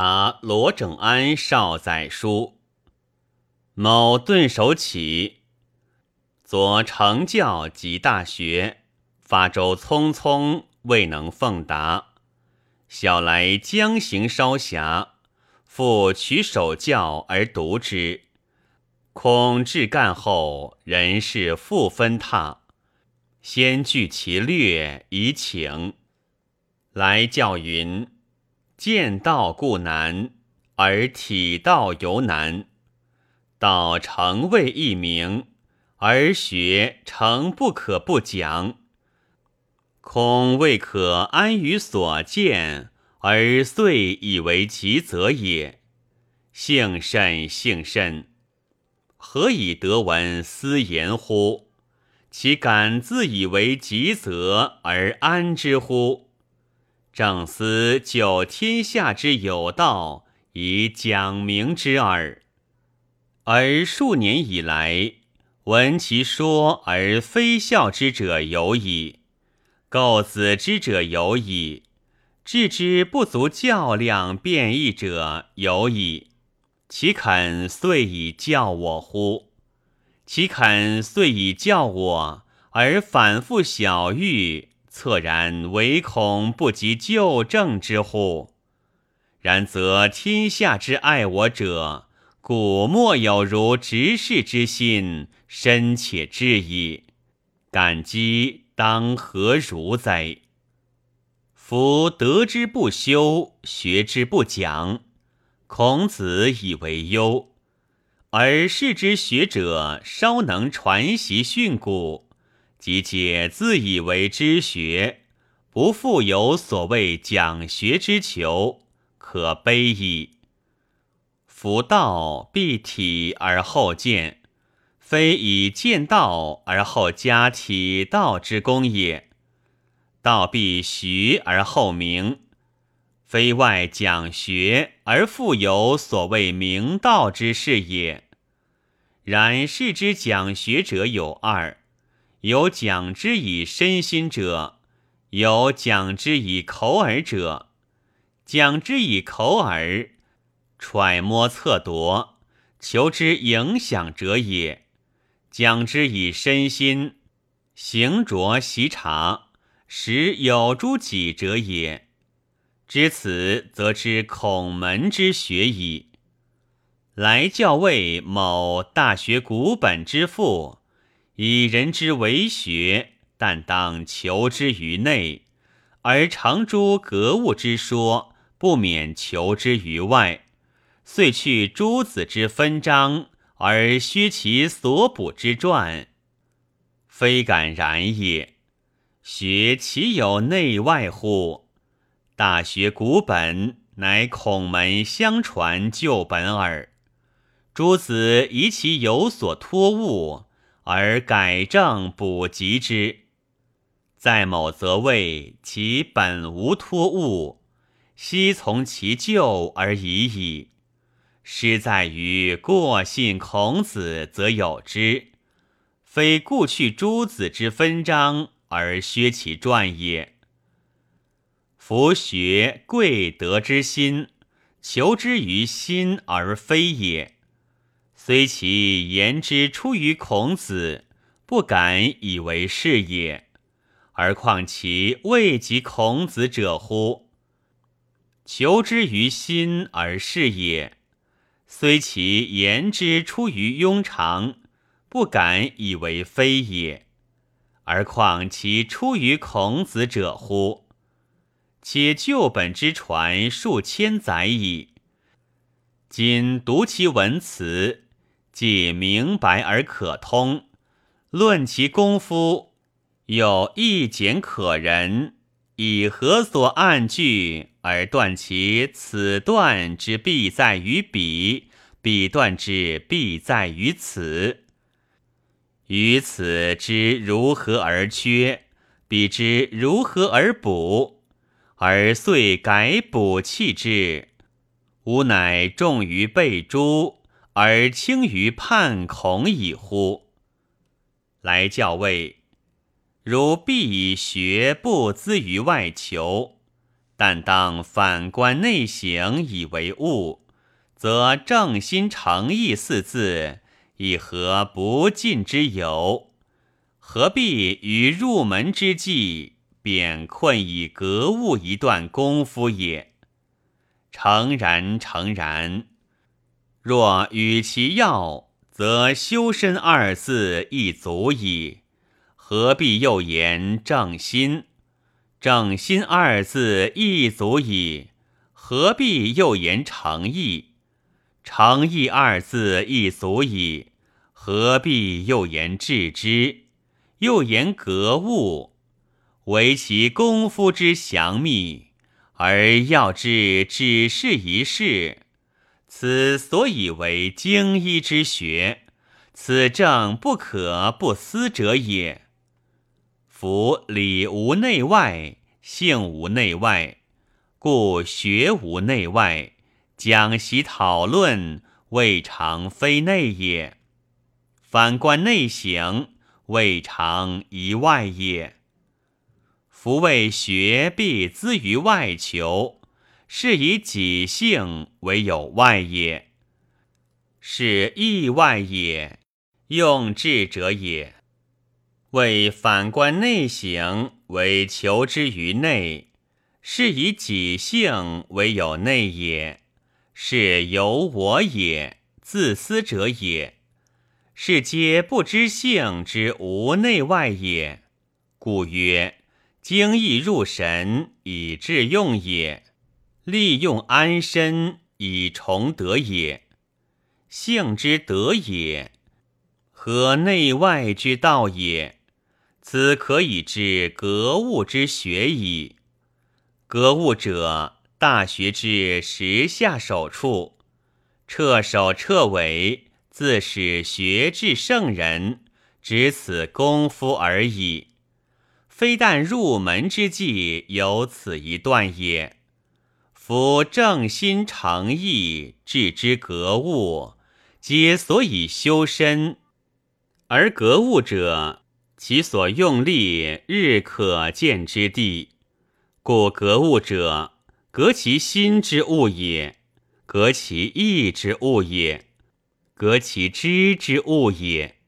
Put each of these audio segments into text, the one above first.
答罗整安少宰书。某顿首起，昨成教及大学，发舟匆匆，未能奉达。晓来江行稍狭，复取首教而读之。恐至干后，人事复分沓，先据其略以请。来教云。见道固难，而体道犹难。道诚未易明，而学诚不可不讲。恐未可安于所见，而遂以为其则也。幸甚，幸甚！何以得闻斯言乎？其敢自以为吉则而安之乎？正思就天下之有道，以讲明之耳。而数年以来，闻其说而非笑之者有矣，构子之者有矣，置之不足较量辩异者有矣。岂肯遂以教我乎？岂肯遂以教我而反复小欲？恻然唯恐不及旧政之乎？然则天下之爱我者，古莫有如执事之心深且至矣。感激当何如哉？夫得之不修，学之不讲，孔子以为忧；而世之学者稍能传习训诂。即解自以为知学，不复有所谓讲学之求，可悲矣。夫道必体而后见，非以见道而后加体道之功也；道必学而后明，非外讲学而复有所谓明道之事也。然世之讲学者有二。有讲之以身心者，有讲之以口耳者。讲之以口耳，揣摩测度，求之影响者也；讲之以身心，行着习察，使有诸己者也。知此，则知孔门之学矣。来教谓某大学古本之父。以人之为学，但当求之于内；而常诸格物之说，不免求之于外。遂去诸子之分章，而虚其所补之传，非敢然也。学其有内外乎？大学古本，乃孔门相传旧本耳。诸子以其有所托物。而改正补及之，在某则谓其本无托物，悉从其旧而已矣。失在于过信孔子，则有之；非故去诸子之分章而削其传也。夫学贵德之心，求之于心而非也。虽其言之出于孔子，不敢以为是也，而况其未及孔子者乎？求之于心而是也。虽其言之出于庸常，不敢以为非也，而况其出于孔子者乎？且旧本之传数千载矣，今读其文辞。既明白而可通，论其功夫，有一简可人，以何所暗据而断其此断之必在于彼，彼断之必在于此？于此之如何而缺，彼之如何而补，而遂改补弃之，吾乃重于备诸。而轻于叛孔矣乎？来教谓：如必以学不资于外求，但当反观内省以为物，则正心诚意四字，以何不尽之有？何必于入门之际，便困以格物一段功夫也？诚然，诚然。若与其要，则修身二字亦足矣。何必又言正心？正心二字亦足矣，何必又言诚意？诚意二字亦足矣，何必又言致之？又言格物？唯其功夫之详密，而要之只是一事。此所以为经医之学，此正不可不思者也。夫理无内外，性无内外，故学无内外，讲习讨论未尝非内也。反观内省，未尝一外也。夫谓学必资于外求，是以己性为有外也，是意外也，用智者也。为反观内省为求之于内，是以己性为有内也，是由我也，自私者也，是皆不知性之无内外也。故曰：精意入神以致用也，利用安身以崇德也。性之德也，和内外之道也？此可以知格物之学矣。格物者，大学之时下手处，彻首彻尾，自始学至圣人，只此功夫而已。非但入门之际有此一段也。夫正心诚意，致之格物，皆所以修身，而格物者。其所用力，日可见之地。故格物者，格其心之物也，格其意之物也，格其知之物也。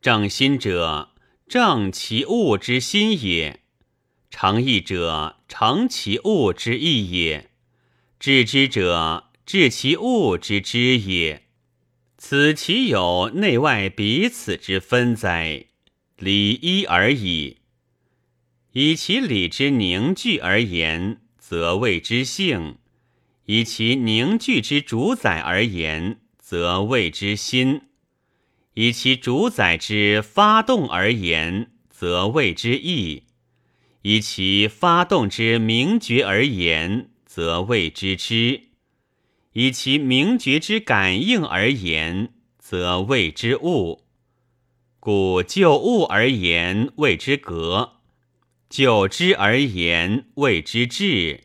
正心者，正其物之心也；诚义者，诚其物之义也；致之者，致其物之知也。此其有内外彼此之分哉？理一而已。以其理之凝聚而言，则谓之性；以其凝聚之主宰而言，则谓之心；以其主宰之发动而言，则谓之意；以其发动之明觉而言，则谓之知；以其明觉之感应而言，则谓之物。故就物而言谓之格，就知而言谓之智，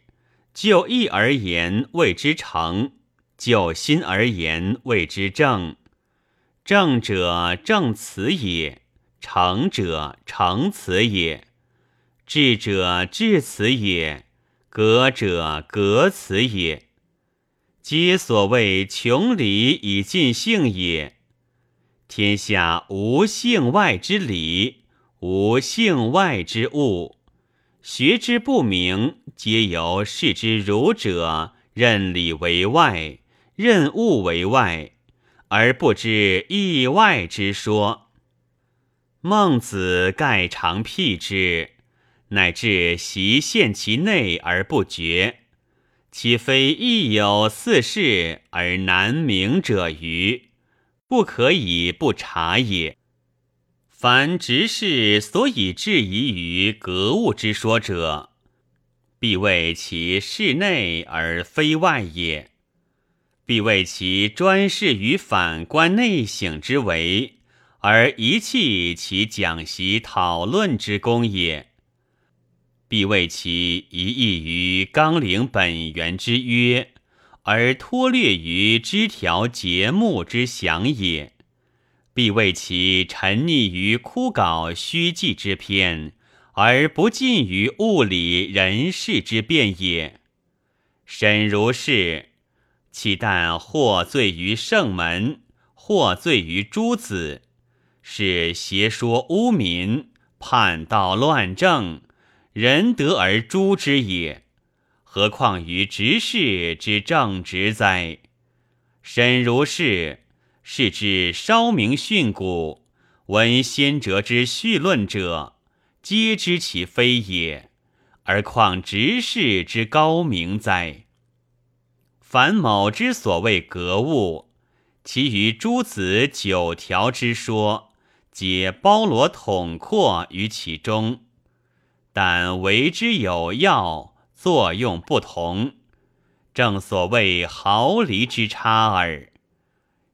就义而言谓之诚，就心而言谓之正。正者正此也，诚者诚此也，智者智此也，格者格此也，皆所谓穷理以尽性也。天下无性外之理，无性外之物。学之不明，皆由视之儒者任理为外，任物为外，而不知意外之说。孟子盖常辟之，乃至习陷其内而不觉，岂非亦有四事而难明者欤？不可以不察也。凡执事所以质疑于格物之说者，必为其室内而非外也；必为其专事于反观内省之为，而遗弃其讲习讨论之功也；必为其一意于纲领本源之约。而脱略于枝条节目之详也，必为其沉溺于枯槁虚寂之篇，而不尽于物理人事之变也。审如是，岂但获罪于圣门，获罪于诸子，是邪说污民，叛道乱政，仁德而诛之也。何况于执事之正直哉？审如是，是之稍明训诂，闻先哲之序论者，皆知其非也。而况执事之高明哉？凡某之所谓格物，其余诸子九条之说，皆包罗统括于其中，但为之有要，作用不同，正所谓毫厘之差耳。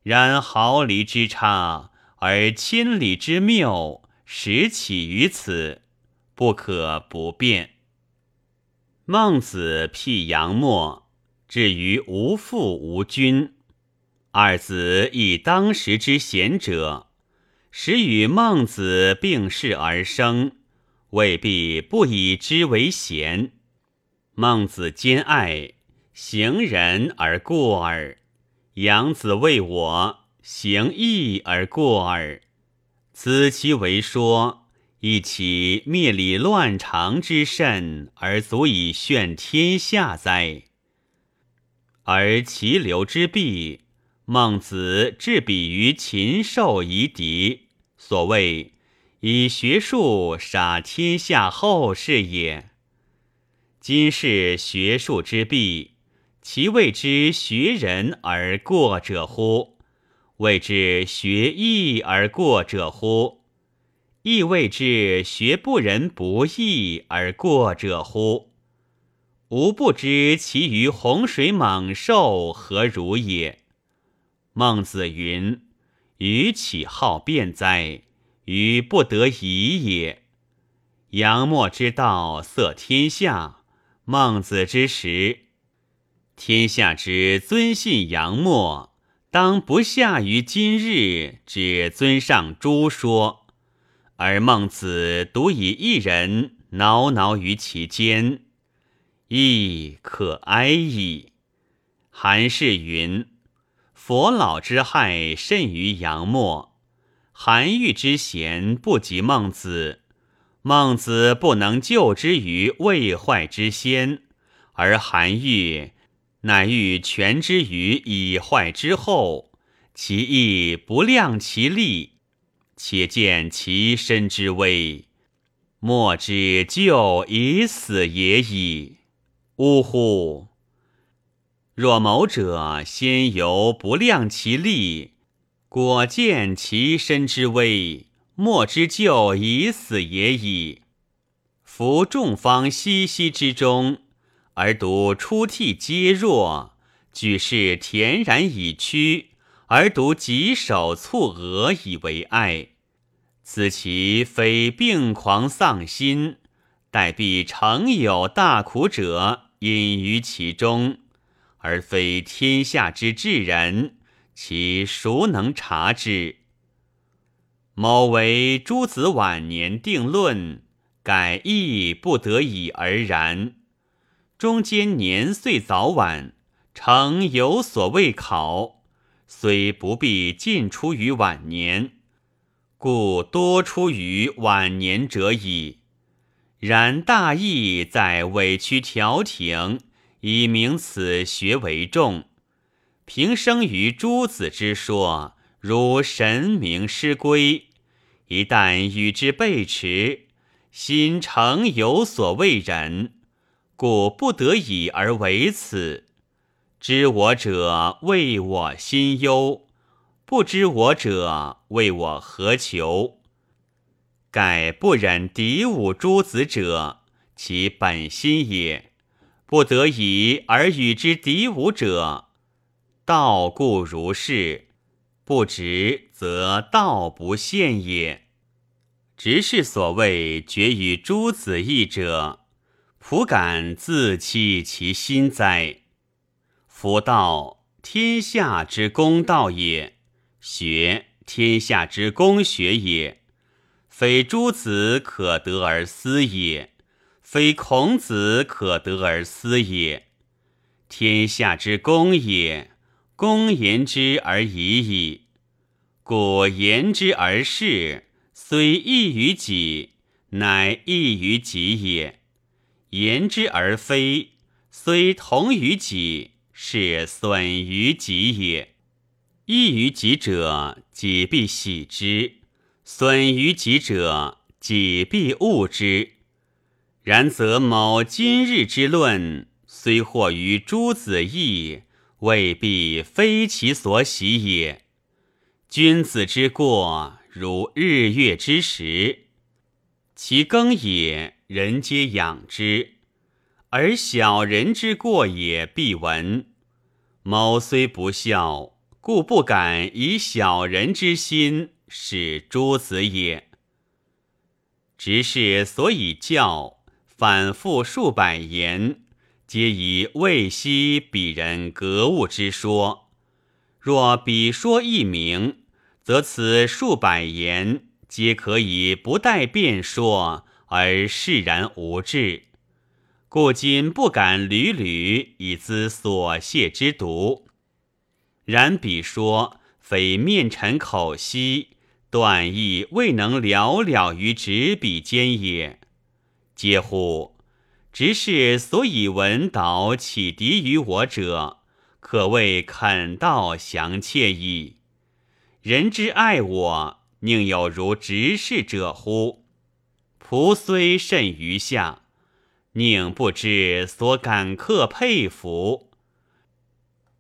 然毫厘之差，而千里之谬，实起于此，不可不辩。孟子辟杨墨。至于无父无君，二子以当时之贤者，时与孟子并世而生，未必不以之为贤。孟子兼爱，行仁而过耳；养子为我，行义而过耳。此其为说，亦其灭礼乱常之甚，而足以炫天下哉？而其流之弊，孟子置彼于禽兽夷狄，所谓以学术杀天下后世也。今是学术之弊，其谓之学人而过者乎？谓之学义而过者乎？亦谓之学不仁不义而过者乎？吾不知其余洪水猛兽何如也。孟子云：“予岂好辩哉？于不得已也。”杨墨之道色天下，孟子之时，天下之尊信杨墨，当不下于今日之尊上诸说，而孟子独以一人挠挠于其间。亦可哀矣。韩氏云：“佛老之害甚于杨墨，韩愈之贤不及孟子。孟子不能救之于未坏之先，而韩愈乃欲全之于已坏之后，其意不量其力，且见其身之危，莫之救以死也已。”呜呼！若谋者先由不量其力，果见其身之危，莫之救以死也已。夫众方熙熙之中，而独出涕皆弱，举世恬然以屈，而独棘手蹙额以为爱。此其非病狂丧心。待必诚有大苦者隐于其中，而非天下之至人，其孰能察之？某为诸子晚年定论，改亦不得已而然。中间年岁早晚，诚有所未考，虽不必尽出于晚年，故多出于晚年者矣。然大义在委曲调停，以明此学为重。平生于诸子之说，如神明师规，一旦与之背驰，心诚有所畏人，故不得已而为此。知我者为我心忧，不知我者为我何求？盖不忍敌吾诸子者，其本心也；不得已而与之敌吾者，道故如是。不直则道不现也。直是所谓绝与诸子义者，普敢自弃其心哉？夫道天下之公道也，学天下之公学也。非诸子可得而思也，非孔子可得而思也。天下之公也，公言之而已矣。故言之而事，虽异于己，乃异于己也；言之而非，虽同于己，是损于己也。异于己者，己必喜之。损于己者，己必恶之。然则某今日之论，虽惑于诸子义，未必非其所喜也。君子之过，如日月之食，其耕也，人皆养之；而小人之过也，必闻。某虽不孝，故不敢以小人之心。使诸子也。执事所以教，反复数百言，皆以未悉彼人格物之说。若彼说一明，则此数百言皆可以不待辩说而释然无滞。故今不敢屡屡以资所谢之毒。然彼说非面陈口息。断亦未能了了于执笔间也，嗟乎！执事所以闻导启迪于我者，可谓肯道降切矣。人之爱我，宁有如执事者乎？仆虽甚于下，宁不知所感克佩服？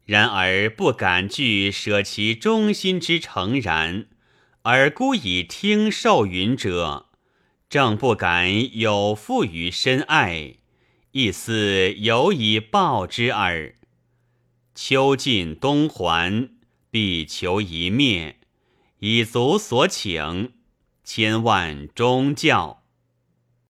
然而不敢拒舍其忠心之诚然。而孤以听受允者，正不敢有负于深爱，亦似有以报之耳。秋尽冬还，必求一灭，以足所请，千万忠教。